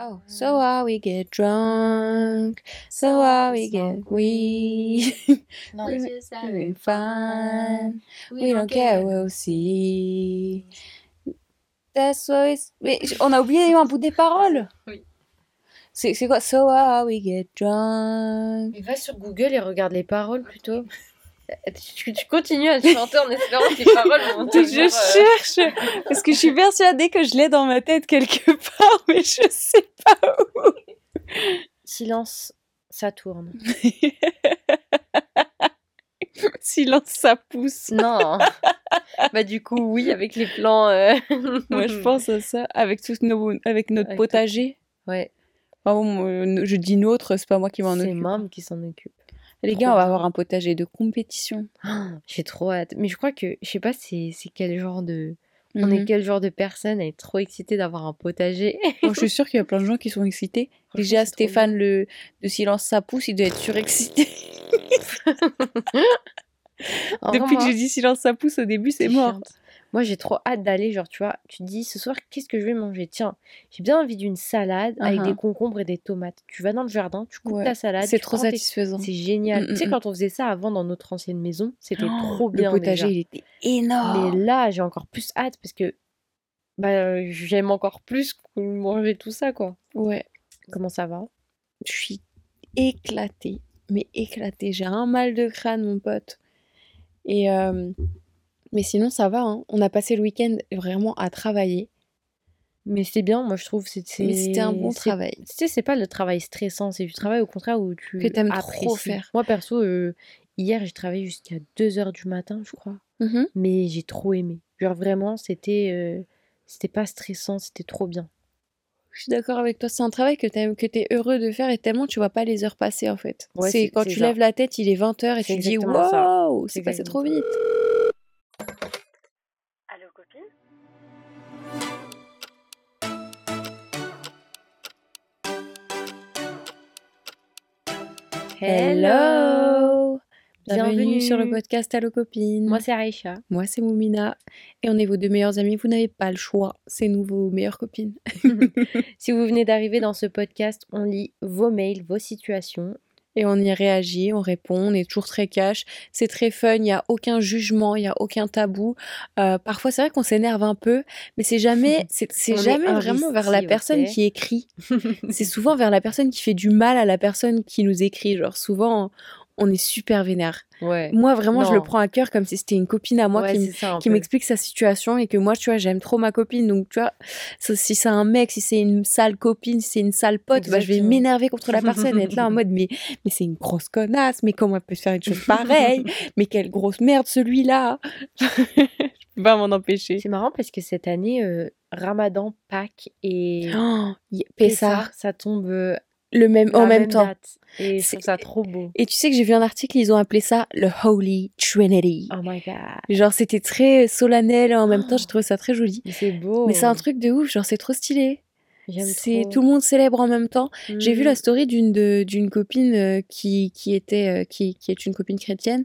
Oh, so how we get drunk, so how we get weed. We're just having fun. We don't care, we'll see. That's what it's... Mais on a oublié un bout des paroles. Oui. C'est quoi? So how we get drunk? Mais va sur Google et regarde les paroles plutôt. Tu, tu continues à chanter en espérant que les paroles vont Je devenir, euh, cherche parce que je suis persuadée que je l'ai dans ma tête quelque part, mais je sais pas où. Silence, ça tourne. Silence, ça pousse. Non. bah du coup oui avec les plans. euh, Moi, je pense à ça avec tous nos, avec notre Avec potager. Ouais. Bon, moi, je dis notre, c'est pas moi qui m'en C'est occupe. Mam qui s'en occupe. Les Trop gars, on va avoir un potager de compétition. J'ai trop hâte. Mais je crois que je sais pas c'est quel genre de on est Mhm. quel genre de personne à être trop excité d'avoir un potager? Bon, je suis sûre qu'il y a plein de gens qui sont excités. Déjà, Stéphane le, de Silence ça pousse, il doit être surexcité. Depuis que j'ai dit Silence ça pousse au début, c'est mort. Moi, j'ai trop hâte d'aller, genre, tu vois, tu te dis, ce soir, qu'est-ce que je vais manger? Tiens, j'ai bien envie d'une salade avec Uh-huh. des concombres et des tomates. Tu vas dans le jardin, tu coupes Ouais, ta salade. C'est trop satisfaisant. C'est génial. Mm, tu sais, mm, quand on faisait ça avant dans notre ancienne maison, c'était Oh, trop bien. Le potager, déjà. il était énorme. Mais là, j'ai encore plus hâte parce que bah, j'aime encore plus manger tout ça, quoi. Ouais. Comment ça va? Je suis éclatée, mais éclatée. J'ai un mal de crâne, mon pote. Et euh, mais sinon, ça va. hein. On a passé le week-end vraiment à travailler. Mais c'est bien, moi, je trouve. c'était un bon travail. Tu sais, c'est pas le travail stressant, c'est du travail au contraire où tu Que t'aimes trop faire. Moi, perso, euh, hier, j'ai travaillé jusqu'à 2h du matin, je crois. Mhm. Mais j'ai trop aimé. Genre, vraiment, c'était euh, c'était pas stressant, c'était trop bien. Je suis d'accord avec toi. C'est un travail que t'aimes, que t'es heureux de faire et tellement tu vois pas les heures passer en fait. Ouais, c'est quand tu ça. lèves la tête, il est 20h et tu dis exactement ça. waouh, C'est passé trop vite. Hello Bienvenue, Bienvenue. sur le podcast Allo Copine. Moi, c'est Aïcha. Moi, c'est Moumina et on est vos deux meilleures amies. Vous n'avez pas le choix. C'est nous vos meilleures copines. Si vous venez d'arriver dans ce podcast, on lit vos mails, vos situations. Et on y réagit, on répond, on est toujours très cash. C'est très fun, il n'y a aucun jugement, il n'y a aucun tabou. Euh, parfois, c'est vrai qu'on s'énerve un peu, mais c'est jamais, c'est jamais vraiment vers la personne qui écrit. c'est souvent vers la personne qui fait du mal à la personne qui nous écrit. Genre, souvent, on est super vénère. Ouais. Moi, vraiment, je le prends à cœur comme si c'était une copine à moi Ouais, qui, m'explique sa situation et que moi, tu vois, j'aime trop ma copine. Donc, tu vois, si c'est un mec, si c'est une sale copine, si c'est une sale pote, bah, je vais m'énerver contre la personne et être là en mode, mais, mais c'est une grosse connasse, mais comment elle peut faire une chose pareille? Mais quelle grosse merde celui-là Je peux pas m'en empêcher. C'est marrant parce que cette année, euh, Ramadan, Pâques et Oh, Pessah, ça tombe euh, le même, en même temps. Et je C'est- trouve ça trop beau. Et tu sais que j'ai vu un article, ils ont appelé ça le Holy Trinity. Oh my god. Genre, c'était très solennel en même temps, j'ai trouvé ça très joli. C'est beau. Mais c'est un truc de ouf, genre, c'est trop stylé. C'est trop. tout le monde célèbre en même temps. J'ai vu la story d'une d'une copine euh, qui qui était euh, qui qui est une copine chrétienne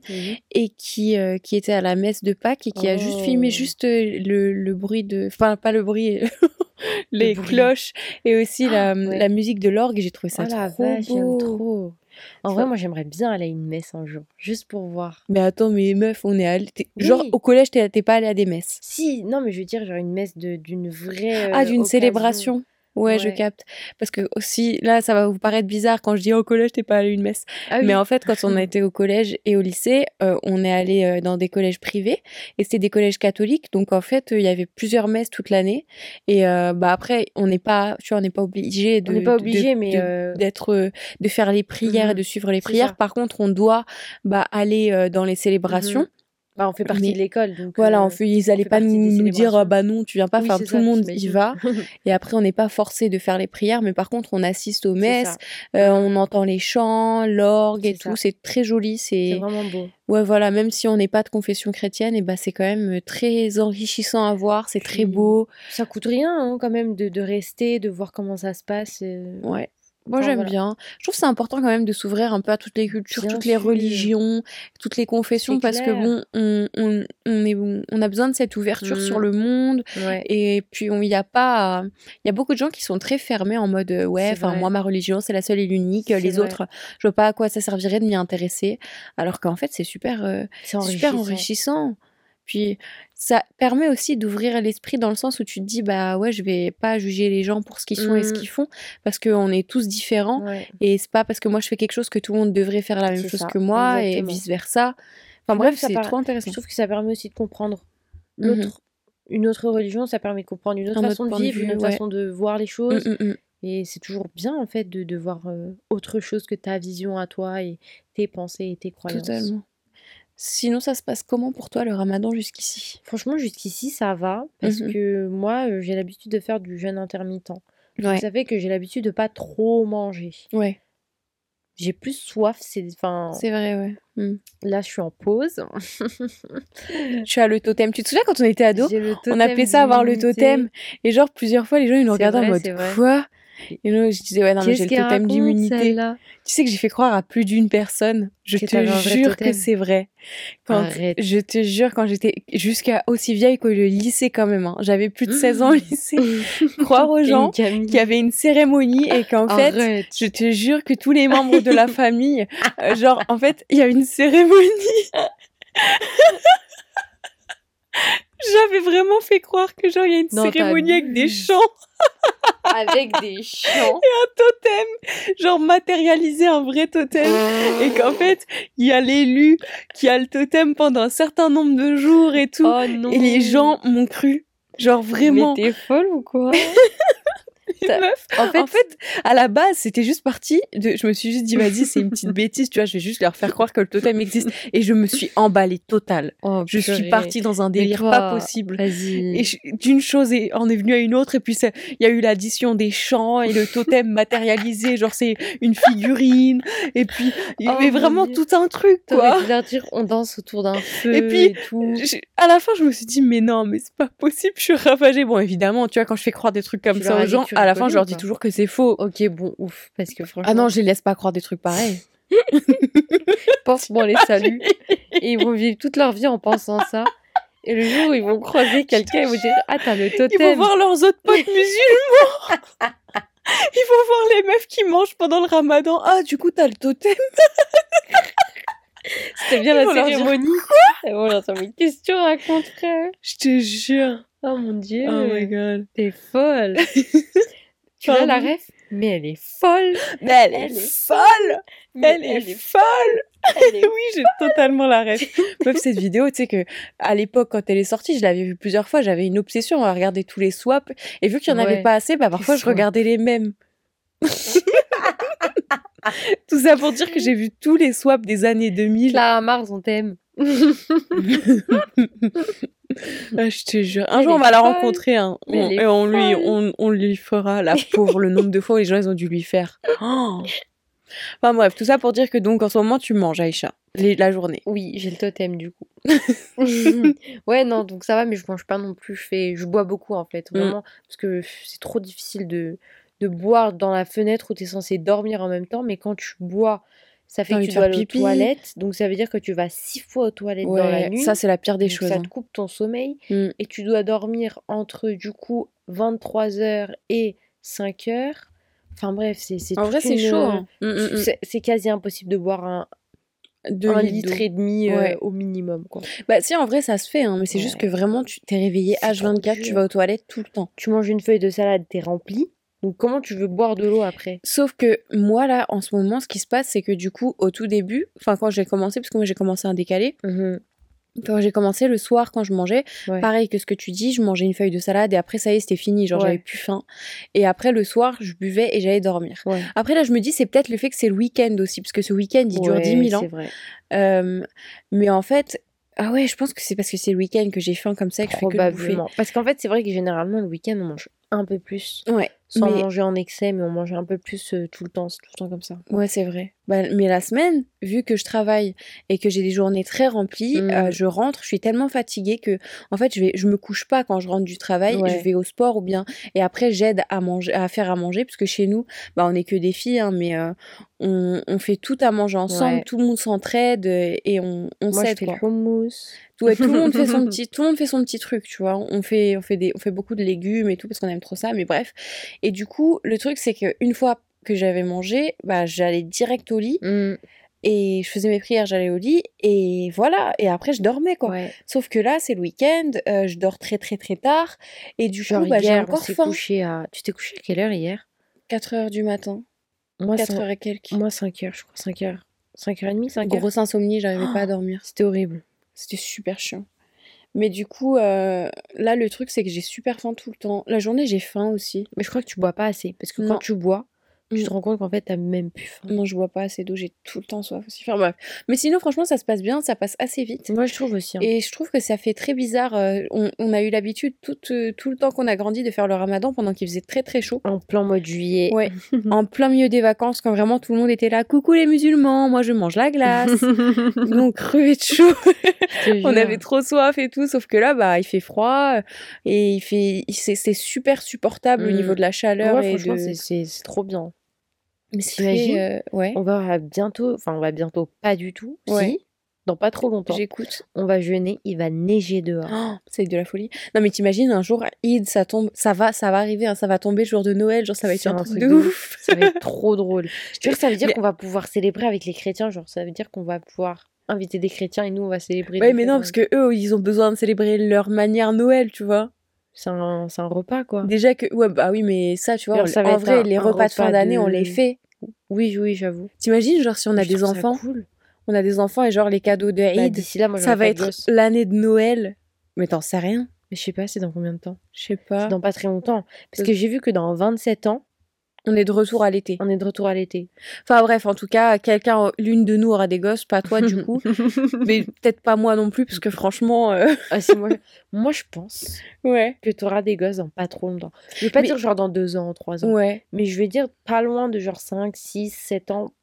et qui euh, qui était à la messe de Pâques et qui a juste filmé Oh. juste le, le bruit de enfin pas le bruit les bruit. cloches et aussi la, Ah, ouais. la musique de l'orgue j'ai trouvé ça Oh la trop vache, j'aime trop. En Tu vrai, vois moi, j'aimerais bien aller à une messe un jour, juste pour voir. Mais attends mais meuf, on est allé genre au collège t'es pas allé à des messes. Si, non, mais je veux dire, genre une messe d'une vraie. ah d'une célébration. Ouais, je capte. Parce que aussi, là, ça va vous paraître bizarre quand je dis au collège, t'es pas allé à une messe. Ah oui. Mais en fait, quand on a été au collège et au lycée, euh, on est allé euh, dans des collèges privés et c'était des collèges catholiques. Donc en fait, euh, il y avait plusieurs messes toute l'année. Et euh, bah après, on n'est pas, tu vois, on n'est pas obligé de On n'est pas obligé, de- mais, d'être, de faire les prières et Mhm. de suivre les prières. ça. Par contre, on doit bah aller dans les célébrations. Mhm. Bah, on fait partie Mais de l'école, donc. Voilà, euh, on fait, ils allaient fait pas nous, dire ah bah non, tu viens pas. oui, Enfin, tout le monde y va. Et après, on n'est pas forcé de faire les prières, mais par contre, on assiste aux messes, euh, on entend les chants, l'orgue et ça. tout. C'est très joli. C'est vraiment beau. ouais, voilà. Même si on n'est pas de confession chrétienne, et bah c'est quand même très enrichissant à voir. C'est très Puis- beau. Ça coûte rien, hein, quand même, de, de rester, de voir comment ça se passe. euh, Ouais. Moi, Enfin, j'aime voilà. bien. Je trouve que c'est important quand même de s'ouvrir un peu à toutes les cultures, Bien toutes les religions, toutes les confessions, parce que bon, on, on, on, est, on a besoin de cette ouverture sur Mm. le monde. Ouais. Et puis, il y a pas. Il y a beaucoup de gens qui sont très fermés en mode euh, ouais, enfin, moi, ma religion, c'est la seule et l'unique. C'est Les vrai. autres, je vois pas à quoi ça servirait de m'y intéresser. Alors qu'en fait, c'est super, euh, super enrichissant. Puis, ça permet aussi d'ouvrir l'esprit dans le sens où tu te dis, bah ouais, je vais pas juger les gens pour ce qu'ils sont et ce Mm. qu'ils font, parce qu'on est tous différents. Ouais. Et c'est pas parce que moi je fais quelque chose que tout le monde devrait faire la même chose ça, que moi exactement. et vice versa. Enfin bref, ça c'est par- trop intéressant. Je trouve que ça permet aussi de comprendre l'autre. Une autre religion, ça permet de comprendre une autre Un autre façon de vivre, vue, une autre ouais. façon de voir les Mm, choses. Et c'est toujours bien, en fait, de, de voir euh, autre chose que ta vision à toi et tes pensées et tes croyances. Totalement. Sinon, ça se passe comment pour toi le ramadan jusqu'ici? Franchement, jusqu'ici, ça va. Parce Mhm. que moi, euh, j'ai l'habitude de faire du jeûne intermittent. Ouais. ça fait que j'ai l'habitude de pas trop manger. Ouais, J'ai plus soif. C'est, enfin, c'est vrai, ouais. Mm. là, je suis en pause. Tu as le totem. Tu te souviens quand on était ado On appelait ça avoir le totem. Et genre, plusieurs fois, les gens, ils nous regardaient en mode quoi? Et nous, je disais, ouais, non, mais j'ai le totem d'immunité. Tu sais que j'ai fait croire à plus d'une personne. Je Que te jure que c'est vrai. Quand, Arrête. je te jure, quand j'étais jusqu'à aussi vieille que le lycée quand même. hein. J'avais plus de 16 ans au lycée. Croire aux gens qu'il y avait une cérémonie et qu'en fait, je te jure que tous les membres de la famille, euh, genre, en fait, il y a une cérémonie. J'avais vraiment fait croire que genre il y a une Non, cérémonie avec des chants, Avec des chants. un totem, genre matérialiser un vrai totem. Et qu'en fait, il y a l'élu qui a le totem pendant un certain nombre de jours et tout. Oh non. et les gens m'ont cru. Genre vraiment. Mais t'es folle ou quoi? Meuf. En fait, En fait, à la base, c'était juste parti de. Je me suis juste dit, vas-y, c'est une petite bêtise, tu vois, je vais juste leur faire croire que le totem existe. Et je me suis emballée totale. oh, Je suis partie dans un Mais délire toi, pas possible. Vas-y. Et je- d'une chose en est venue à une autre, et puis il y a eu l'addition des chants et le totem matérialisé, genre c'est une figurine, et puis il y Oh avait mon vraiment Dieu. tout un truc, quoi. dire on danse autour d'un feu Et et, puis, tout. Je- à la fin, je me suis dit, mais non, mais c'est pas possible, je suis ravagée. Bon, évidemment, tu vois, quand je fais croire des trucs comme ça aux gens, à la fin, je leur dis toujours que c'est faux. Ok, bon, ouf. Parce que franchement, Ah non, je les laisse pas croire des trucs pareils. pense-moi les salue. et ils vont vivre toute leur vie en pensant ça. Et le jour où ils vont croiser quelqu'un, ils vont dire Ah, t'as le Ils vont totem. voir leurs autres potes musulmans. Ils vont voir les meufs qui mangent pendant le ramadan. Ah, du coup, t'as le totem. C'était bien Ils la vont leur dire, cérémonie. Et bon, là, mais qu'est-ce que tu racontes, frère? Je te jure. Oh mon dieu. Oh my god. T'es folle. tu vois la ref? Mais elle est folle. Mais elle est Elle est folle. Mais Elle est folle. elle est- oui, j'ai totalement la rêve. Meuf, cette vidéo, tu sais que à l'époque, quand elle est sortie, je l'avais vue plusieurs fois. J'avais une obsession à regarder tous les swaps. Et vu qu'il n'y en avait pas assez, bah parfois je regardais les mêmes. Tout ça pour dire que j'ai vu tous les swaps des années 2000. Clara Mars, on t'aime. Ah, je te jure. Un Elle jour, on va la rencontrer. Hein. On- et on lui, on, on lui fera la pauvre le nombre de fois où les gens ils ont dû lui faire. Oh. Enfin bref, tout ça pour dire que donc en ce moment tu manges, Aïcha, les- la journée. Oui, j'ai le totem du coup. ouais, non, donc ça va, mais je mange pas non plus. Je fais, je bois beaucoup en fait, Mm. vraiment, parce que c'est trop difficile de, de boire dans la fenêtre où tu es censé dormir en même temps, mais quand tu bois, ça fait que tu dois aller aux toilettes, donc ça veut dire que tu vas six fois aux toilettes dans la nuit. ça c'est la pire des choses. ça hein. te coupe ton sommeil Mm. et tu dois dormir entre du coup 23h et 5h. Enfin bref, c'est c'est En vrai, c'est chaud. hein. Mm, mm. C'est quasi impossible de boire un, Deux un litre et demi euh, Ouais. au minimum quoi. Bah si, en vrai, ça se fait, hein, mais c'est juste que vraiment, tu t'es réveillé C'est trop H24, tu vas aux toilettes tout le temps. tu manges une feuille de salade, t'es rempli. Donc comment tu veux boire de l'eau après? Sauf que moi, là, en ce moment, ce qui se passe, c'est que du coup, au tout début, enfin, quand j'ai commencé, parce que moi, j'ai commencé à décaler, quand j'ai commencé le soir, quand je mangeais, Ouais. pareil que ce que tu dis, je mangeais une feuille de salade et après, ça y est, c'était fini, genre, Ouais. j'avais plus faim. Et après, le soir, je buvais et j'allais dormir. Ouais. Après, là, je me dis, c'est peut-être le fait que c'est le week-end aussi, parce que ce week-end, il dure 10 000 ans. Vrai. Euh, mais en fait, ah ouais, je pense que c'est parce que c'est le week-end que j'ai faim comme ça et que je fais que de bouffer. Parce qu'en fait, c'est vrai que généralement, le week-end, on mange un peu plus. Ouais. Sans Mais- manger en excès, mais on mangeait un peu plus euh, tout le temps, c'est tout le temps comme ça. Ouais, c'est vrai. Bah, mais la semaine, vu que je travaille et que j'ai des journées très remplies, Mm. euh, je rentre, je suis tellement fatiguée que, en fait, je vais, je me couche pas quand je rentre du travail. Ouais. Je vais au sport ou bien, et après, j'aide à manger, à faire à manger, parce que chez nous, bah, on est que des filles, hein, mais euh, on, on fait tout à manger ensemble, Ouais. tout le monde s'entraide et on, on Moi, je s'aide, fais quoi. le hummus. Tout, ouais, tout le monde fait son petit, tout le monde fait son petit truc, tu vois. On fait, on fait des, on fait beaucoup de légumes et tout parce qu'on aime trop ça, mais bref. Et du coup, le truc, c'est que une fois que j'avais mangé, bah, j'allais direct au lit Mm, et je faisais mes prières, j'allais au lit et voilà. Et après, je dormais, quoi. ouais. Sauf que là, c'est le week-end, euh, je dors très, très, très tard et du Genre coup, bah, j'ai encore faim. à... Tu t'es couché à quelle heure hier? 4 heures du matin, Moi, 4 cin- heures et quelques. Moi, 5 heures, je crois. 5 heures. 5h30, 5 heures. Grosse insomnie, j'arrivais pas à dormir. C'était horrible. C'était super chiant. Mais du coup, euh, là, le truc, c'est que j'ai super faim tout le temps. La journée, j'ai faim aussi. Mais je crois que tu bois pas assez. Parce que Non. quand tu bois, tu Mm. te rends compte qu'en fait, t'as même plus faim. Non, je bois pas assez d'eau, j'ai tout le temps soif aussi. Enfin bref. Mais sinon, franchement, ça se passe bien, ça passe assez vite. Moi, je trouve aussi. hein. Et je trouve que ça fait très bizarre. euh, on, on a eu l'habitude tout, tout le temps qu'on a grandi de faire le ramadan pendant qu'il faisait très très chaud. En plein mois de juillet. Ouais, en plein milieu des vacances, quand vraiment tout le monde était là. Coucou les musulmans, moi je mange la glace. Nous on crevait de chaud. Je on avait trop soif et tout. Sauf que là, bah, il fait froid euh, et il fait, c'est super supportable au Mm. niveau de la chaleur Ouais, et franchement, de. c'est trop bien. Mais c'est euh, ouais. On va bientôt, enfin, on va bientôt pas du tout. Ouais. Si, dans pas trop longtemps. J'écoute. On va jeûner, il va neiger dehors. Oh, c'est de la folie. Non mais t'imagines un jour Eid ça tombe, ça va, ça va arriver, hein, ça va tomber le jour de Noël, genre ça va être un un truc de de ouf. Ça va être trop drôle. Je jure, ça veut dire Mais- qu'on va pouvoir célébrer avec les chrétiens. Genre, ça veut dire qu'on va pouvoir inviter des chrétiens et nous, on va célébrer. Ouais mais non parce que eux ils ont besoin de célébrer leur manière Noël, tu vois. C'est un, un repas, quoi. Déjà que ouais bah oui mais ça tu vois Alors, on- ça en vrai un- les repas de fin d'année de- on les fait. Oui, oui, j'avoue. T'imagines genre si on a Je des enfants, cool. on a des enfants et genre les cadeaux de Bah, Eid, D'ici là, moi, ça va être l'année de Noël. Mais t'en sais rien. Mais je sais pas, c'est dans combien de temps? Je sais pas. C'est dans pas très longtemps. Parce Euh, que j'ai vu que dans 27 ans, On est de retour à l'été. on est de retour à l'été. Enfin bref, en tout cas, quelqu'un, l'une de nous aura des gosses, pas toi du coup. mais peut-être pas moi non plus, parce que franchement, euh, Ah, moi, moi, je pense ouais. que tu auras des gosses dans pas trop longtemps. Je vais pas Mais- dire genre dans 2 ans, 3 ans. Ouais. Mais je vais dire pas loin de genre 5, 6, 7 ans.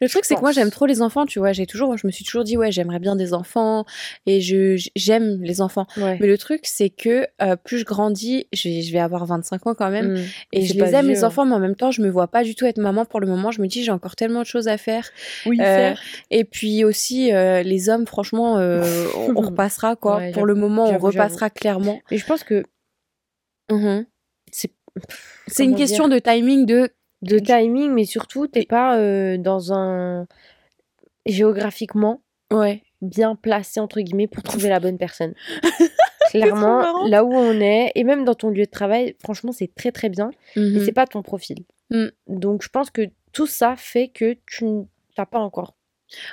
Le truc, c'est que moi, j'aime trop les enfants, tu vois. J'ai toujours, je me suis toujours dit, ouais, j'aimerais bien des enfants et je, j'aime les enfants. Ouais. Mais le truc, c'est que euh, plus je grandis, je vais, je vais avoir 25 ans quand même. Hmm. Et je les aime, vieux, les hein. enfants, mais en même temps, je me vois pas du tout être maman pour le moment. Je me dis, j'ai encore tellement de choses à faire. Oui, Euh, faire. Et puis aussi, euh, les hommes, franchement, euh, on, on repassera, quoi. Ouais, pour le moment, on repassera clairement. Mais je pense que Mhm. c'est C'est une question dire de timing de de timing, mais surtout, t'es pas euh, dans un. géographiquement ouais bien placé, entre guillemets, pour trouver la bonne personne. Clairement, là où on est, et même dans ton lieu de travail, franchement, c'est très très bien, mais Mhm. c'est pas ton profil. Mm. Donc, je pense que tout ça fait que tu n'as pas encore.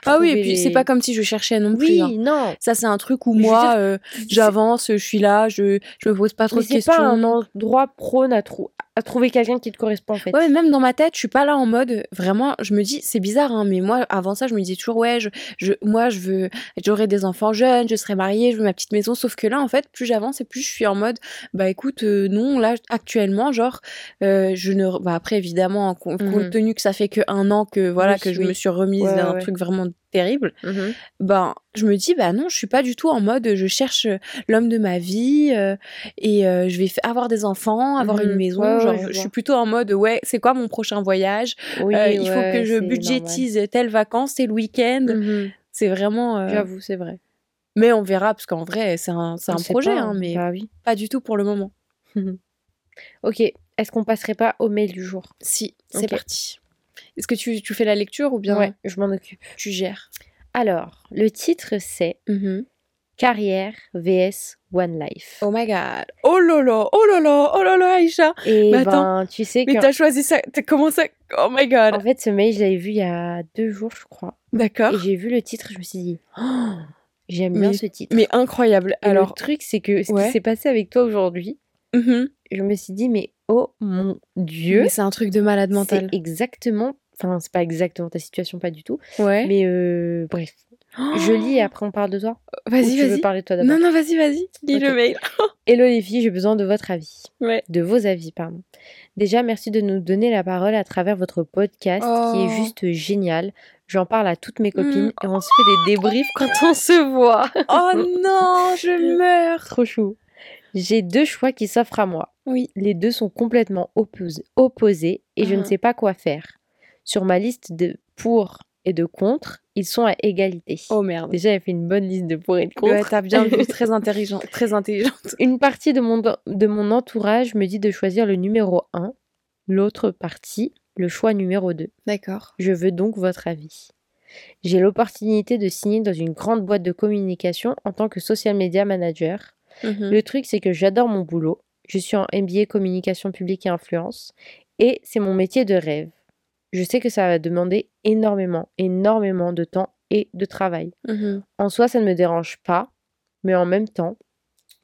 ah oui et puis c'est pas comme si je cherchais non plus Oui, hein. non. ça c'est un truc où moi euh, c'est- j'avance je suis là je je me pose pas trop Mais de c'est questions pas un endroit prône à, trou- à trouver quelqu'un qui te correspond en fait. Ouais, mais même dans ma tête, je suis pas là en mode vraiment. Je me dis, c'est bizarre, hein, mais moi, avant ça, je me disais toujours, ouais, je, je, moi, je veux, j'aurai des enfants jeunes, je serai mariée, je veux ma petite maison. Sauf que là, en fait, plus j'avance et plus je suis en mode, bah écoute, euh, non, là, actuellement, genre, euh, je ne. Bah après, évidemment, Mhm. compte tenu que ça fait que un an que voilà Oui, que je oui. me suis remise Ouais, d'un ouais. truc vraiment terrible, Mhm. ben je me dis bah non je suis pas du tout en mode je cherche l'homme de ma vie euh, et euh, je vais avoir des enfants avoir Mhm. une maison Ouais, ouais, genre je je, suis plutôt en mode ouais c'est quoi mon prochain voyage? Oui, Euh, il faut que je budgétise telle vacances tel week-end. Mhm. c'est vraiment euh, J'avoue, c'est vrai. mais on verra parce qu'en vrai c'est un un projet pas, hein, mais Bah oui. pas du tout pour le moment Ok, est-ce qu'on passerait pas au mail du jour? Si c'est parti est-ce que tu, tu fais la lecture ou bien Ouais, je m'en occupe? tu gères Alors, le titre c'est Mhm. Carrière vs One Life. oh my god oh là oh là oh là Aïcha Et mais ben, attends, tu sais mais que t'as choisi ça t'as commencé oh my god en fait, ce mail, je l'avais vu il y a deux jours, je crois. d'accord Et j'ai vu le titre, je me suis dit, Oh, j'aime bien Mais- ce titre. Mais incroyable. Et Alors, le truc, c'est que ce ouais. qui s'est passé avec toi aujourd'hui, mhm. je me suis dit, mais oh mon Dieu, Mais c'est un truc de malade mental. c'est exactement, enfin, c'est pas exactement ta situation, pas du tout, Ouais. mais euh, bref. Je lis et après on parle de toi? Ou Vas-y, tu veux vas-y. parler de toi d'abord? Non, non, vas-y, vas-y. Lis le mail. Hello les filles, j'ai besoin de votre avis. Ouais. De vos avis, pardon. Déjà, merci de nous donner la parole à travers votre podcast qui est Oh. juste génial. J'en parle à toutes mes copines Mm. et on se fait des débriefs quand on se voit. Oh non, je meurs. Trop chou. J'ai deux choix qui s'offrent à moi. Oui. Les deux sont complètement oppos- opposés et je ne Mhm. sais pas quoi faire. Sur ma liste de pour et de contre, ils sont à égalité. Oh merde. Déjà, elle fait une bonne liste de pour et de contre. Ouais, t'as bien vu, très intelligent, très intelligente. Une partie de mon, de mon entourage me dit de choisir le numéro 1, l'autre partie, le choix numéro 2. D'accord. Je veux donc votre avis. J'ai l'opportunité de signer dans une grande boîte de communication en tant que social media manager. Mhm. Le truc, c'est que j'adore mon boulot. Je suis en MBA communication publique et influence et c'est mon métier de rêve. Je sais que ça va demander énormément, énormément de temps et de travail. Mhm. En soi, ça ne me dérange pas, mais en même temps,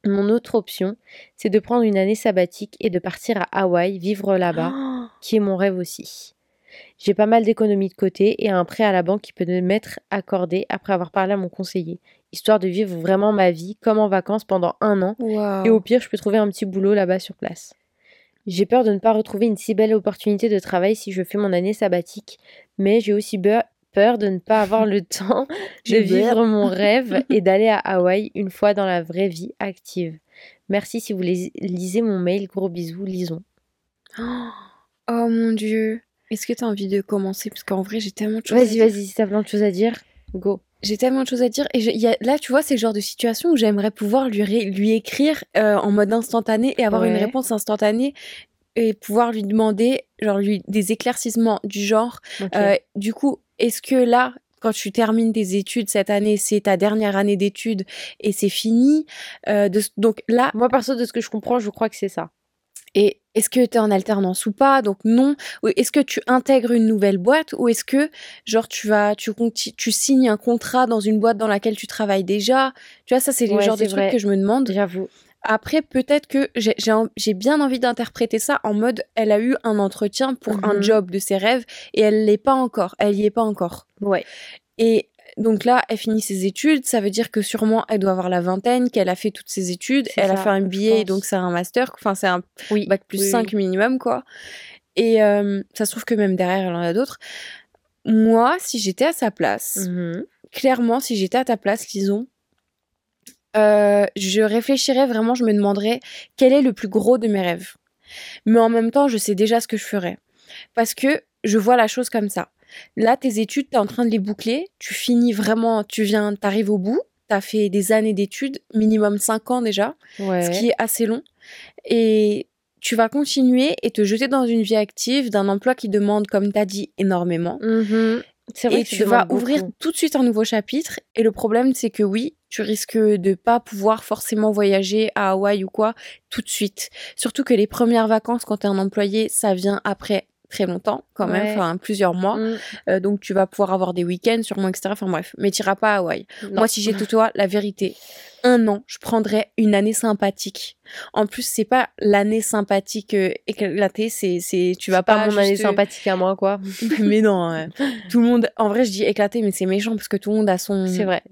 mon autre option, c'est de prendre une année sabbatique et de partir à Hawaï, vivre là-bas, Oh, qui est mon rêve aussi. J'ai pas mal d'économies de côté et un prêt à la banque qui peut m'être accordé après avoir parlé à mon conseiller, histoire de vivre vraiment ma vie comme en vacances pendant un an et au pire, je peux trouver un petit boulot là-bas sur place. J'ai peur de ne pas retrouver une si belle opportunité de travail si je fais mon année sabbatique, mais j'ai aussi peur de ne pas avoir le temps de vivre mon rêve et d'aller à Hawaï une fois dans la vraie vie active. Merci si vous lis- lisez mon mail. Gros bisous, lisons. Oh mon dieu. Est-ce que t'as envie de commencer? Parce qu'en vrai, j'ai tellement de choses à Vas-y, dire. vas-y, si t'as plein de choses à dire, go. J'ai tellement de choses à dire. Et je- il y a, là, tu vois, c'est le genre de situation où j'aimerais pouvoir lui, ré- lui écrire euh, en mode instantané et avoir une réponse instantanée et pouvoir lui demander genre lui des éclaircissements du genre euh, du coup est-ce que là quand tu termines tes études cette année c'est ta dernière année d'études et c'est fini Euh, de- donc là Moi, perso, de ce que je comprends, je crois que c'est ça. et est-ce que tu es en alternance ou pas? Donc non. Est-ce que tu intègres une nouvelle boîte? Ou est-ce que genre tu vas tu signes un contrat dans une boîte dans laquelle tu travailles déjà? Tu vois ça c'est le Ouais, genre de trucs que je me demande. J'avoue. Après peut-être que j'ai j'ai en- j'ai bien envie d'interpréter ça en mode elle a eu un entretien pour un Mhm. job de ses rêves et elle l'est pas encore. Elle y est pas encore. Ouais. Et donc là, elle finit ses études, ça veut dire que sûrement elle doit avoir la vingtaine, qu'elle a fait toutes ses études, elle a fait un billet, donc c'est un master, enfin c'est un Oui. bac plus oui, 5 oui. minimum, quoi. Et euh, ça se trouve que même derrière, elle en a d'autres. Moi, si j'étais à sa place, Mhm. clairement, si j'étais à ta place, disons, euh, je réfléchirais vraiment, je me demanderais quel est le plus gros de mes rêves. Mais en même temps, je sais déjà ce que je ferais. Parce que je vois la chose comme ça. Là, tes études, tu es en train de les boucler, tu finis vraiment, tu viens, t'arrives au bout, tu as fait des années d'études, minimum 5 ans déjà, Ouais. ce qui est assez long. Et tu vas continuer et te jeter dans une vie active d'un emploi qui demande, comme tu as dit, énormément Mhm. C'est vrai et que tu vas ouvrir beaucoup. tout de suite un nouveau chapitre. Et le problème, c'est que oui, tu risques de pas pouvoir forcément voyager à Hawaï ou quoi tout de suite. Surtout que les premières vacances, quand tu es un employé, ça vient après très longtemps quand même, Ouais. enfin plusieurs mois. Mm. Euh, donc tu vas pouvoir avoir des week-ends sûrement, etc. Enfin bref, mais tu pas à Hawaï. Non. Moi, si j'étais toi, la vérité, un an, je prendrais une année sympathique. En plus, c'est pas l'année sympathique euh, éclatée, c'est, c'est, tu vas pas pas, mon année juste, euh, sympathique à moi, quoi. mais non, ouais. tout le monde. En vrai, je dis éclaté, mais c'est méchant parce que tout le monde a son. C'est vrai.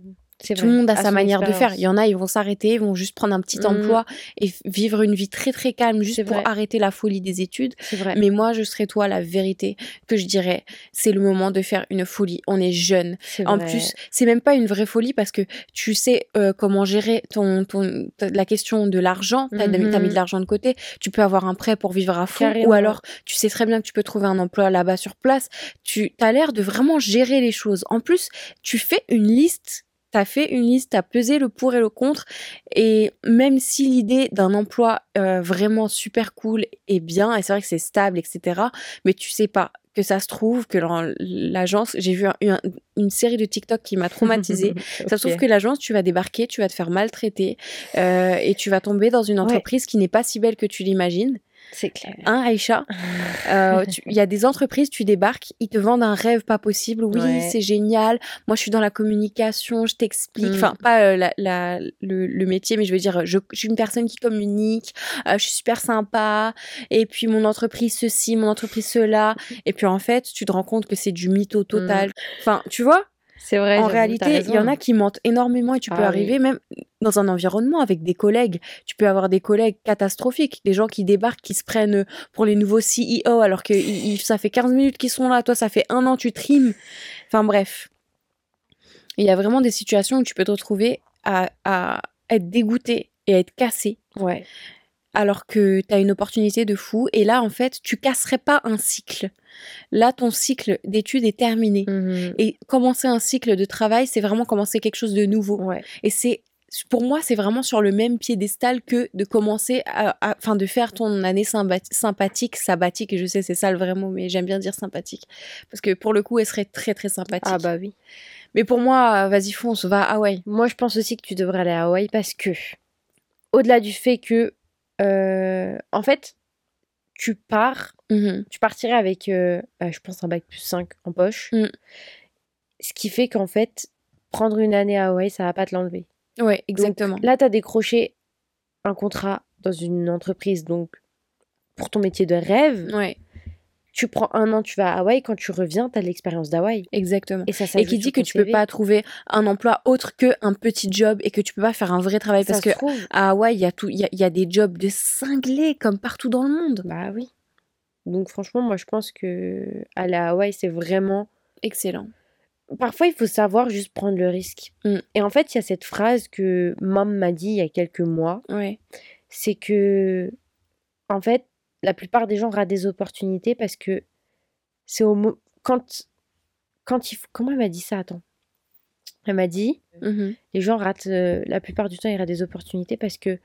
Tout vrai. le monde a sa manière de faire. Il y en a, ils vont s'arrêter, ils vont juste prendre un petit Mhm. emploi et vivre une vie très très calme juste pour vrai. arrêter la folie des études. Vrai. Mais moi, je serais toi la vérité que je dirais, c'est le moment de faire une folie. On est jeune. C'est En plus, c'est même pas une vraie folie parce que tu sais euh, comment gérer ton, ton la question de l'argent. T'as t'as mis de l'argent de côté. Tu peux avoir un prêt pour vivre à fond. Carrément. Ou alors, tu sais très bien que tu peux trouver un emploi là-bas sur place. Tu as l'air de vraiment gérer les choses. En plus, tu fais une liste. T'as fait une liste, t'as pesé le pour et le contre, et même si l'idée d'un emploi euh, vraiment super cool est bien, et c'est vrai que c'est stable, etc., mais tu sais pas que ça se trouve que l'agence, j'ai vu un- un- une série de TikTok qui m'a traumatisée. Ça se trouve que l'agence, tu vas débarquer, tu vas te faire maltraiter euh, et tu vas tomber dans une Ouais. entreprise qui n'est pas si belle que tu l'imagines. C'est clair. Hein, Aïcha Euh, Il y a des entreprises, tu débarques, ils te vendent un rêve pas possible. Oui, Ouais. c'est génial. Moi, je suis dans la communication, je t'explique. Mm. Enfin, pas euh, la, la- le, le métier, mais je veux dire, je, je suis une personne qui communique, euh, je suis super sympa. Et puis, mon entreprise ceci, mon entreprise cela. Et puis, en fait, tu te rends compte que c'est du mytho total. Enfin, tu vois C'est vrai. En réalité, il y en a qui mentent énormément et tu peux Ah oui. arriver même dans un environnement avec des collègues. Tu peux avoir des collègues catastrophiques, des gens qui débarquent, qui se prennent pour les nouveaux CEO alors que ça fait 15 minutes qu'ils sont là. Toi, ça fait un an, tu trimes. Enfin bref. Il y a vraiment des situations où tu peux te retrouver à, à être dégoûté et à être cassé Ouais. Alors que tu as une opportunité de fou. Et là, en fait, tu casserais pas un cycle. Là, ton cycle d'études est terminé. Mhm. Et commencer un cycle de travail, c'est vraiment commencer quelque chose de nouveau. Ouais. Et c'est, pour moi, c'est vraiment sur le même piédestal que de commencer à, enfin, de faire ton année sympa- sympathique, sabbatique. Et je sais, c'est ça le vrai mot, mais j'aime bien dire sympathique. Parce que pour le coup, elle serait très, très sympathique. Ah bah oui. Mais pour moi, vas-y, fonce, va à Hawaï. Moi, je pense aussi que tu devrais aller à Hawaï parce que, au-delà du fait que, euh, en fait, tu pars, Mhm. tu partirais avec, euh, bah, je pense, un bac plus 5 en poche. Mm. Ce qui fait qu'en fait, prendre une année à Hawaï, ça va pas te l'enlever. Ouais, Donc, exactement. là, tu as décroché un contrat dans une entreprise, donc pour ton métier de rêve. Ouais, Tu prends un an, tu vas à Hawaï. Quand tu reviens, tu as l'expérience d'Hawaï. exactement. Et ça, ça Et qui dit que tu peux pas trouver un emploi autre qu'un petit job et que tu peux pas faire un vrai travail parce que à Hawaï, il y a tout, il y a, il y a des jobs de cinglés comme partout dans le monde. Bah oui. Donc franchement, moi je pense que aller à Hawaï, c'est vraiment... Excellent. Parfois, il faut savoir juste prendre le risque. Mm. Et en fait, il y a cette phrase que Mam m'a dit il y a quelques mois, Ouais. c'est que, en fait, la plupart des gens ratent des opportunités parce que c'est au mo- quand quand il faut... Comment elle m'a dit ça Attends? Elle m'a dit, Mhm. les gens ratent, euh, la plupart du temps, ils ratent des opportunités parce que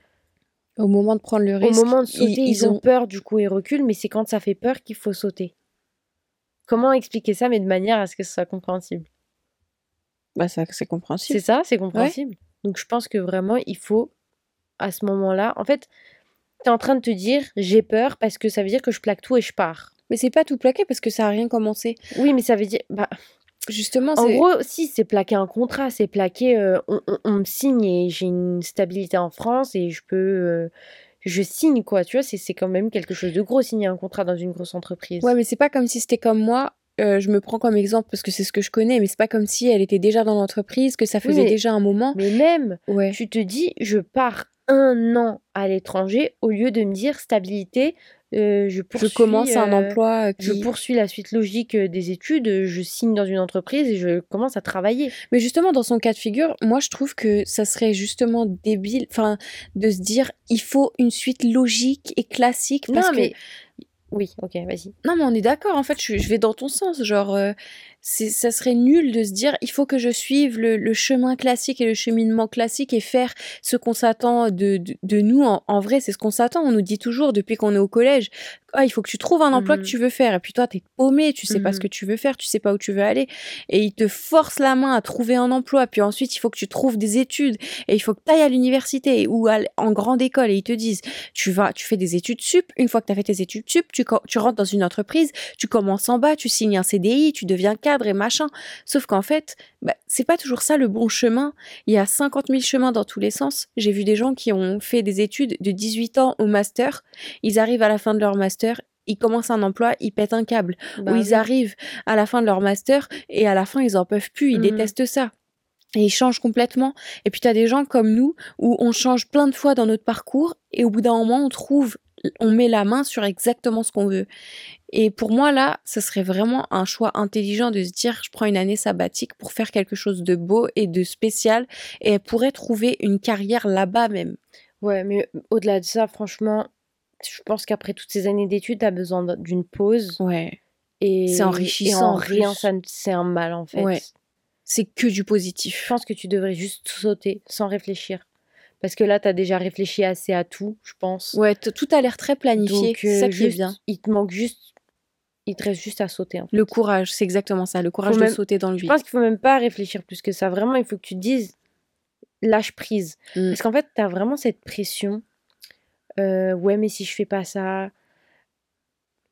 Au moment de prendre le Au risque, moment de sauter, ils, ils ont... ont peur, du coup, ils reculent, mais c'est quand ça fait peur qu'il faut sauter. Comment expliquer ça, mais de manière à ce que ce soit compréhensible? Bah, ça, c'est C'est compréhensible. ça, c'est compréhensible. Donc je pense que vraiment, il faut, à ce moment-là, en fait, tu es en train de te dire, j'ai peur parce que ça veut dire que je plaque tout et je pars. Mais c'est pas tout plaqué parce que ça a rien commencé. Oui, mais ça veut dire... Bah, Justement, en gros, si, c'est plaquer un contrat, c'est plaquer, euh, on, on- on me signe et j'ai une stabilité en France et je peux... euh, je signe, quoi, tu vois, c'est quand même quelque chose de gros, signer un contrat dans une grosse entreprise. Ouais, mais c'est pas comme si c'était comme moi. euh, je me prends comme exemple parce que c'est ce que je connais, mais c'est pas comme si elle était déjà dans l'entreprise, que ça Oui, faisait mais- déjà un moment. Mais même, Ouais. tu te dis, je pars un an à l'étranger au lieu de me dire stabilité, euh, je poursuis, Je commence un euh, emploi Je qui. poursuis la suite logique euh, des études, euh, je signe dans une entreprise et je commence à travailler. Mais justement, dans son cas de figure, moi, je trouve que ça serait justement débile, enfin, de se dire, il faut une suite logique et classique. Parce non, que mais. Oui, ok, vas-y. Non, mais on est d'accord, en fait, je, je vais dans ton sens. Genre, euh, ça serait nul de se dire, il faut que je suive le, le chemin classique et le cheminement classique et faire ce qu'on s'attend de, de, de nous. En, en vrai, c'est ce qu'on s'attend. On nous dit toujours, depuis qu'on est au collège, ah, il faut que tu trouves un emploi Mhm. que tu veux faire. Et puis toi, t'es paumé, tu sais pas ce Mhm. que tu veux faire, tu sais pas où tu veux aller. Et ils te forcent la main à trouver un emploi. Puis ensuite, il faut que tu trouves des études. Et il faut que tu ailles à l'université ou à en grande école. Et ils te disent, tu vas, tu fais des études sup. Une fois que tu as fait tes études sup, tu, tu rentres dans une entreprise, tu commences en bas, tu signes un CDI, tu deviens cadre et machin. Sauf qu'en fait, bah, c'est pas toujours ça le bon chemin. Il y a 50 000 chemins dans tous les sens. J'ai vu des gens qui ont fait des études de 18 ans au master. Ils arrivent à la fin de leur master. Ils commencent un emploi, ils pètent un câble. Bah Ou ils oui. arrivent à la fin de leur master et à la fin, ils en peuvent plus. Ils Mhm. détestent ça. Et ils changent complètement. Et puis, tu as des gens comme nous où on change plein de fois dans notre parcours et au bout d'un moment, on trouve, on met la main sur exactement ce qu'on veut. Et pour moi, là, ce serait vraiment un choix intelligent de se dire, je prends une année sabbatique pour faire quelque chose de beau et de spécial et elle pourrait trouver une carrière là-bas même. Ouais, mais au-delà de ça, franchement, je pense qu'après toutes ces années d'études, tu as besoin d'une pause. Ouais. Et, C'est enrichissant Et en en rien, plus. ça ne- c'est un mal, en fait. Ouais. C'est que du Je positif. pense que tu devrais juste sauter sans réfléchir. Parce que là, tu as déjà réfléchi assez à tout, je pense. Ouais, tout a l'air très planifié. Donc, C'est ça euh, qui est juste, bien. il te manque juste. Il te reste juste à sauter. en fait. Le courage, c'est exactement ça. Le courage Faut de même- sauter dans le Je vide. pense qu'il faut même pas réfléchir plus que ça. Vraiment, il faut que tu te dises lâche prise. Mm. Parce qu'en fait, tu as vraiment cette pression. euh, ouais, mais si je fais pas ça,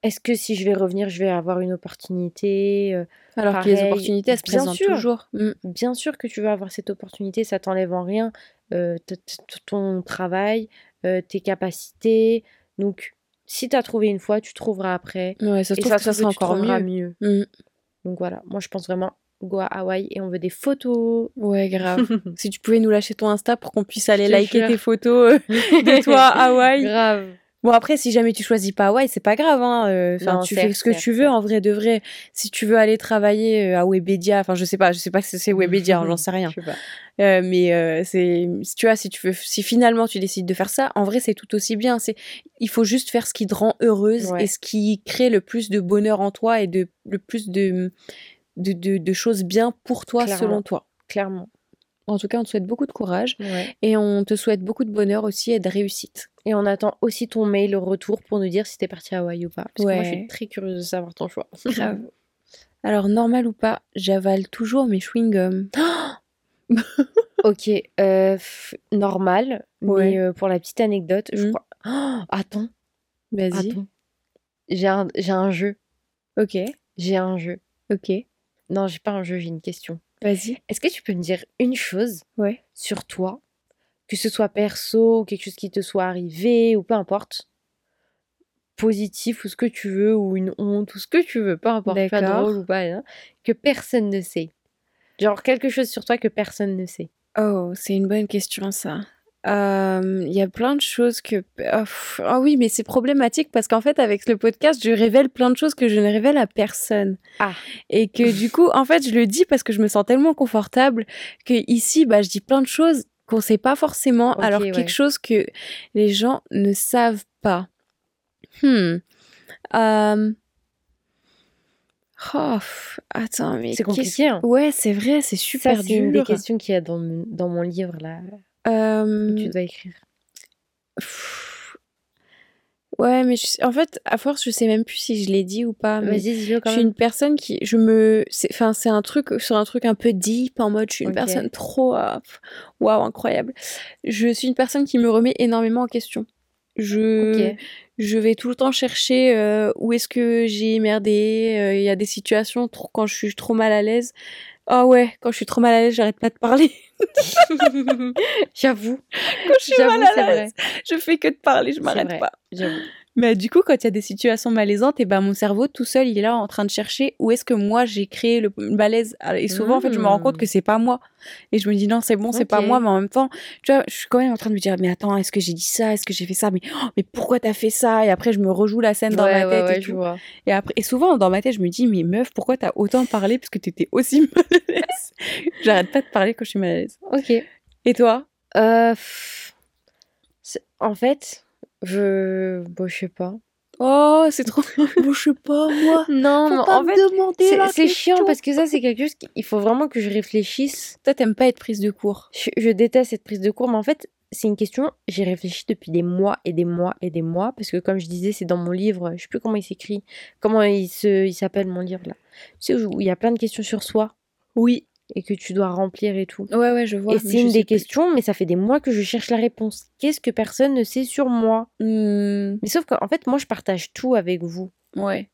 est-ce que si je vais revenir, je vais avoir une opportunité euh, Alors que les opportunités, elles se bien présentent sûr. toujours. Mm. Bien sûr que tu vas avoir cette opportunité, ça t'enlève en rien euh, ton travail, euh, tes capacités. Donc, si tu as trouvé une fois, tu trouveras après. Ouais, ça se Et ça que ça trouve sera encore mieux. mieux. Mm. Donc voilà, moi je pense vraiment go à Hawaï et on veut des photos. Ouais, grave. si tu pouvais nous lâcher ton Insta pour qu'on puisse aller liker tes photos euh, de toi à Hawaï. Grave. Bon après si jamais tu choisis pas Hawaï, c'est pas grave hein. euh, Enfin Non, tu fais ce que tu veux en vrai de vrai. Si tu veux aller travailler euh, à Webedia, enfin je sais pas, je sais pas si c'est Webedia, hein, j'en sais rien. Je sais pas. Euh, mais euh, c'est si tu vois si tu veux si finalement tu décides de faire ça, en vrai c'est tout aussi bien, c'est il faut juste faire ce qui te rend heureuse Ouais. et ce qui crée le plus de bonheur en toi et de le plus de de, de, de choses bien pour toi Clairement. selon toi. Clairement. En tout cas, on te souhaite beaucoup de courage Ouais. et on te souhaite beaucoup de bonheur aussi et de réussite. Et on attend aussi ton mail au retour pour nous dire si t'es parti à Hawaï ou pas. Parce que moi, je suis très curieuse de savoir ton choix. Grave. Alors, normal ou pas, j'avale toujours mes chewing-gums. ok, euh, normal. Ouais. Mais euh, pour la petite anecdote, je Mhm. crois. Oh, attends, Vas-y. J'ai un, j'ai un jeu. Ok, J'ai un jeu. ok. Non, j'ai pas un jeu, j'ai une question. Vas-y. Est-ce que tu peux me dire une chose Ouais. sur toi, que ce soit perso, ou quelque chose qui te soit arrivé, ou peu importe, positif, ou ce que tu veux, ou une honte, ou ce que tu veux, peu importe, pas drôle ou pas, hein, que personne ne sait? Genre quelque chose sur toi que personne ne sait. Oh, c'est une bonne question, ça. Euh, Il y a plein de choses que... Ah ah oui, mais c'est problématique parce qu'en fait, avec le podcast, je révèle plein de choses que je ne révèle à personne. Ah. Et que du coup, en fait, je le dis parce que je me sens tellement confortable que ici, bah, je dis plein de choses qu'on sait pas forcément, alors ouais. quelque chose que les gens ne savent pas. Hmm. Euh... Oh, attends, mais C'est compliqué, hein. Ouais, c'est vrai, c'est super Ça, c'est une des questions qu'il y a dans, dans mon livre, là, Euh, tu dois écrire. pff, Ouais, mais je- en fait, à force, je sais même plus si je l'ai dit ou pas. Mais Vas-y, dis-le je quand suis même. une personne qui, je me, c'est, enfin, c'est un truc sur un truc un peu deep en mode, je suis une personne trop, euh, waouh, incroyable. Je suis une personne qui me remet énormément en question. Je, je vais tout le temps chercher euh, où est-ce que j'ai merdé. euh, Il y a des situations trop, quand je suis trop mal à l'aise. Ah ouais, quand je suis trop mal à l'aise, j'arrête pas de parler. J'avoue. Quand je suis mal à l'aise, je fais que de parler, je m'arrête pas. J'avoue. Mais du coup, quand il y a des situations malaisantes, et ben mon cerveau tout seul, il est là en train de chercher où est-ce que moi j'ai créé le malaise. Et souvent, en fait, je me rends compte Mm. que c'est pas moi. Et je me dis non, c'est bon, c'est pas Ok. moi. Mais en même temps, tu vois, je suis quand même en train de me dire mais attends, est-ce que j'ai dit ça, est-ce que j'ai fait ça, mais oh, mais pourquoi t'as fait ça? Et après, je me rejoue la scène dans ma tête ouais, et tout. vois. Et après, et souvent dans ma tête, je me dis mais meuf, pourquoi t'as autant parlé? Parce que t'étais aussi mal à l'aise J'arrête pas de parler quand je suis mal à l'aise. Ok. Et toi? Euh, en fait, je... Bon, je sais pas. Oh, c'est trop. bon, je sais pas moi. Non, Faut mais pas en me fait, demander c'est chiant parce que ça, c'est quelque chose qu'il faut vraiment que je réfléchisse. Toi, t'aimes pas être prise de court. Je, je déteste cette prise de cours, mais en fait, c'est une question, j'y réfléchis depuis des mois et des mois et des mois, parce que comme je disais, c'est dans mon livre, je sais plus comment il s'écrit, comment il se, il s'appelle mon livre là. Tu sais, où il y a plein de questions sur soi Oui. Et que tu dois remplir et tout. Ouais, ouais, je vois. et c'est une des plus. questions, mais ça fait des mois que je cherche la réponse. Qu'est-ce que personne ne sait sur moi? Hmm, Mais sauf qu'en fait, moi, je partage tout avec vous. ouais.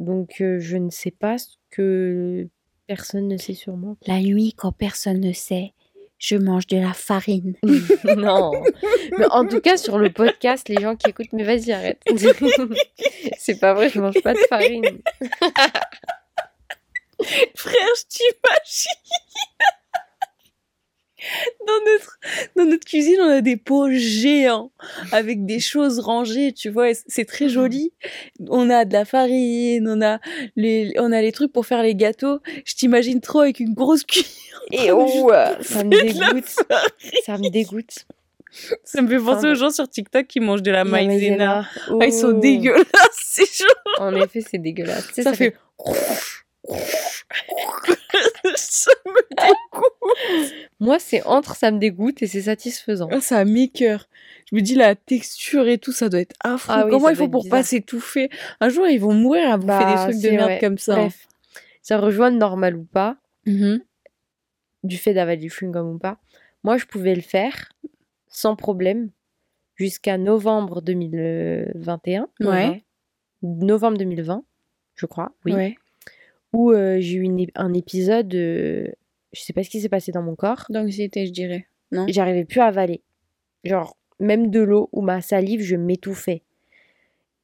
Donc, euh, je ne sais pas ce que personne ne sait sur moi. La nuit, quand personne ne sait, je mange de la farine. non. Mais en tout cas, sur le podcast, les gens qui écoutent, mais vas-y, arrête. c'est pas vrai, je mange pas de farine. Frère, je t'imagine. Dans notre, dans notre cuisine, on a des pots géants avec des choses rangées, tu vois, c'est très joli. On a de la farine, on a les, on a les trucs pour faire les gâteaux. Je t'imagine trop avec une grosse cuillère. Et oh, euh, ça me dégoûte. Ça me dégoûte. Ça me fait penser Enfin, aux gens sur TikTok qui mangent de la La maïzena. maïzena. Ah, ils sont Oh. dégueulasses, ces gens. En effet, c'est dégueulasse. Tu sais, ça, fait. ça me dégoûte. Moi, c'est entre ça me dégoûte et c'est satisfaisant. Ah, ça m'écœure. Je me dis la texture et tout, ça doit être affreux. Ah oui, Comment il faut pour pas bizarre. s'étouffer? Un jour, ils vont mourir à bouffer Bah, des trucs de merde comme ça. Bref, ça rejoint normal ou pas, Mhm. du fait d'avaler du chewing-gum ou pas. Moi, je pouvais le faire sans problème jusqu'à novembre 2021. Ouais. novembre- Novembre 2020, je crois, oui. Ouais. Où euh, j'ai eu une un épisode, euh, je sais pas ce qui s'est passé dans mon corps. D'anxiété, je dirais. Non? J'arrivais plus à avaler. Genre, même de l'eau ou ma salive, je m'étouffais.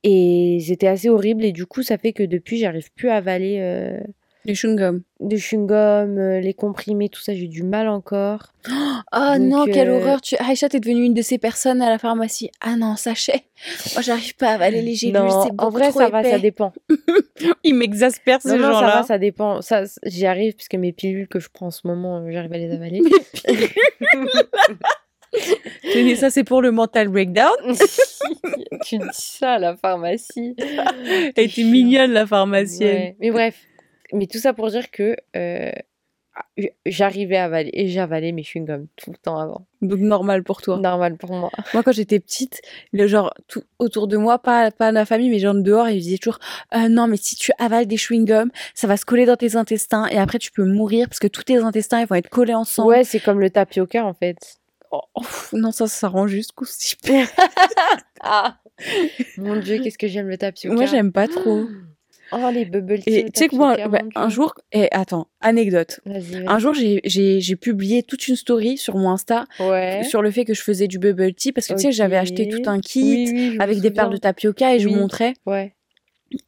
Et c'était assez horrible. Et du coup, ça fait que depuis, j'arrive plus à avaler euh, Les chewing-gums. de chewing-gum, euh, les comprimés, tout ça, j'ai du mal encore. Oh Donc, non, quelle euh, horreur. Tu... Aïcha, t'es devenue une de ces personnes à la pharmacie. Ah non, sachet. Moi, j'arrive pas à avaler les gélules. non, en vrai, trop ça va, ça dépend. Il m'exaspère Non, non, ça va, ça dépend. Ça, j'y arrive parce que mes pilules que je prends en ce moment, euh, j'arrive à les avaler. Tenez, ça, c'est pour le mental breakdown. tu dis ça à la pharmacie. Elle était mignonne, la pharmacienne. Ouais. Mais bref, mais tout ça pour dire que euh, j'arrivais à avaler et j'avalais mes chewing-gums tout le temps avant. Donc, normal pour toi. Normal pour moi. Moi, quand j'étais petite, le genre tout autour de moi, pas pas ma famille, mais genre dehors, ils disaient toujours Euh, non, mais si tu avales des chewing-gums, ça va se coller dans tes intestins et après tu peux mourir parce que tous tes intestins ils vont être collés ensemble. Ouais, c'est comme le tapioca en fait. Oh, oh, non, ça, ça rend juste constipé. Ah Mon dieu, qu'est-ce que j'aime le tapioca. Moi, j'aime pas trop. Oh, les bubble tea. Et tu sais que moi, bah, un jour, et attends, anecdote. Vas-y, vas-y. Un jour, j'ai- j'ai j'ai publié toute une story sur mon Insta Ouais. sur le fait que je faisais du bubble tea parce que tu sais, j'avais acheté tout un kit Oui, oui, avec des perles de tapioca et je vous montrais. Ouais.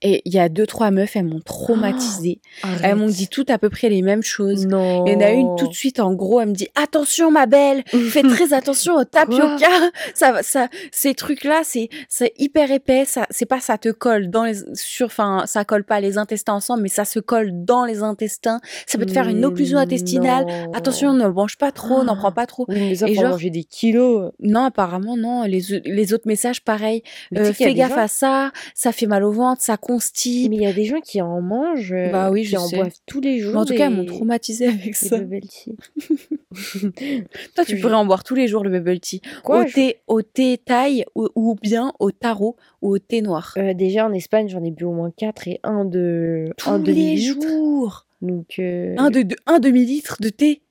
Et il y a deux, trois meufs, elles m'ont traumatisée. Elles m'ont dit toutes à peu près les mêmes choses. Non. Il y en a une tout de suite en gros, elle me dit attention ma belle, fais très attention au tapioca. ça, ça, ces trucs-là, c'est, c'est hyper épais. Ça, c'est pas ça te colle dans les, sur, enfin, ça colle pas les intestins ensemble, mais ça se colle dans les intestins. Ça peut te faire une occlusion intestinale. non. Attention, ne mange pas trop, n'en prends pas trop. Oui, mais ça, Et genre- manger des kilos. Non, apparemment non. Les, les autres messages, pareil. Euh, fais gaffe gens- à ça. Ça fait mal au ventre, ça constipe. Mais il y a des gens qui en mangent, euh, Bah oui, qui je en sais. boivent tous les jours. Mais en tout cas, elles m'ont traumatisée avec ça. bubble tea. Toi, tu pourrais en boire tous les jours le bubble tea. Quoi, au je- thé, au thé thaï ou, ou bien au tarot ou au thé noir. Euh, déjà en Espagne, j'en ai bu au moins 4 et un de Tous un les jours. Donc euh, Un, de, de- un demi-litre de thé.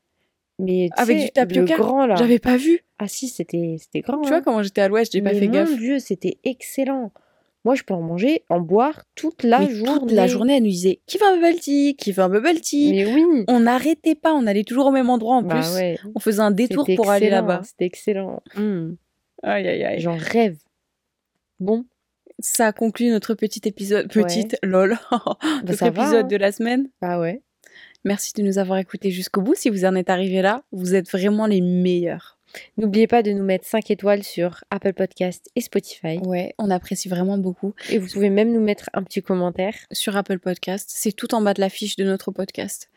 mais avec du tapioca, grand là. J'avais pas vu. Ah si, c'était c'était grand. Tu hein. vois, comment j'étais à l'ouest, j'ai pas fait mon gaffe. Dieu, c'était excellent. Moi, je peux en manger, en boire toute la Mais journée. toute la journée, elle nous disait qui veut un bubble tea? Qui veut un bubble tea? Mais oui. On n'arrêtait pas, on allait toujours au même endroit en Bah plus. ouais. On faisait un détour pour aller là-bas. C'était excellent. Hmm. Aïe, aïe, aïe. J'en rêve. Bon, Ça conclut notre petit épisode. Ouais. Petite, lol. notre ça va, épisode hein. de la semaine. bah ouais. Merci de nous avoir écoutés jusqu'au bout. Si vous en êtes arrivés là, vous êtes vraiment les meilleurs. N'oubliez pas de nous mettre 5 étoiles sur Apple Podcast et Spotify. Ouais, on apprécie vraiment beaucoup. Et vous pouvez même nous mettre un petit commentaire. Sur Apple Podcast, c'est tout en bas de la fiche de notre podcast.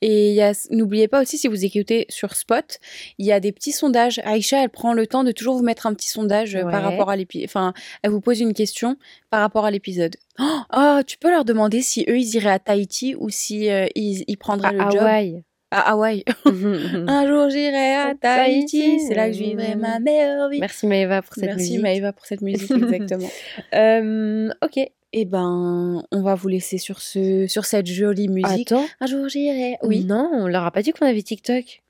Et n'oubliez pas aussi, si vous écoutez sur Spot, il y a des petits sondages. Aïcha, elle prend le temps de toujours vous mettre un petit sondage euh, par rapport à l'épisode. Enfin, elle vous pose une question par rapport à l'épisode. Oh, ah, tu peux leur demander si eux, ils iraient à Tahiti ou si euh, ils, ils prendraient À le job Hawaï. À Hawaï. Un jour, j'irai à Tahiti. C'est là que je vivrai ma meilleure vie. Merci Maëva pour cette Merci musique. Maëva pour cette musique, exactement. Euh, ok. Eh ben, on va vous laisser sur, ce, sur cette jolie musique. Attends. Un jour j'irai. Oui. Non, on leur a pas dit qu'on avait TikTok.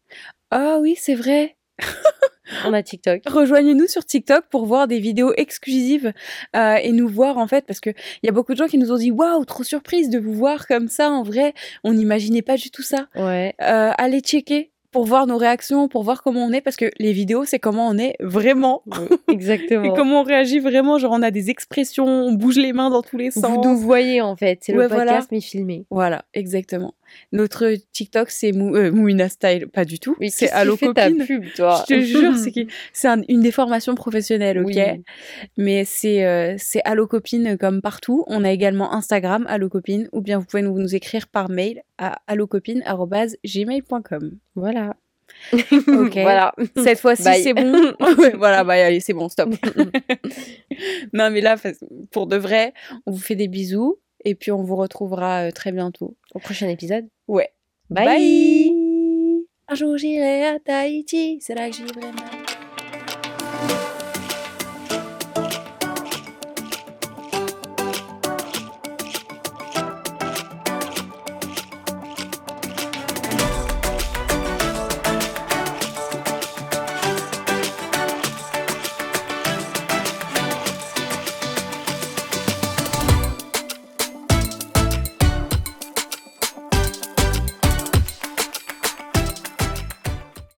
Ah oui, c'est vrai. On a TikTok. Rejoignez-nous sur TikTok pour voir des vidéos exclusives euh, et nous voir en fait parce que il y a beaucoup de gens qui nous ont dit waouh trop surprise de vous voir comme ça en vrai on n'imaginait pas du tout ça Ouais. Euh, allez checker pour voir nos réactions pour voir comment on est parce que les vidéos c'est comment on est vraiment Exactement. et comment on réagit vraiment genre on a des expressions on bouge les mains dans tous les sens Vous nous voyez en fait. C'est Ouais, le voilà. podcast mais filmé. Voilà, exactement. Notre TikTok, c'est Mou euh, Mouina Style, pas du tout. Oui, c'est Allo fait ta Copine. pub, toi Je te jure, c'est qui- c'est un- une des formations professionnelles, ok? Oui. Mais c'est euh, c'est Allo Copine comme partout. On a également Instagram, Allo Copine, ou bien vous pouvez nous, nous écrire par mail à allocopine.gmail.com. Voilà. Ok. Voilà. Cette fois-ci, Bye. c'est bon. Ouais, voilà, bah allez, c'est bon, stop. non, mais là, pour de vrai, on vous fait des bisous et puis on vous retrouvera euh, très bientôt. Au prochain épisode. Ouais. Bye. Bye. Un jour j'irai à Tahiti, c'est là que j'y vais.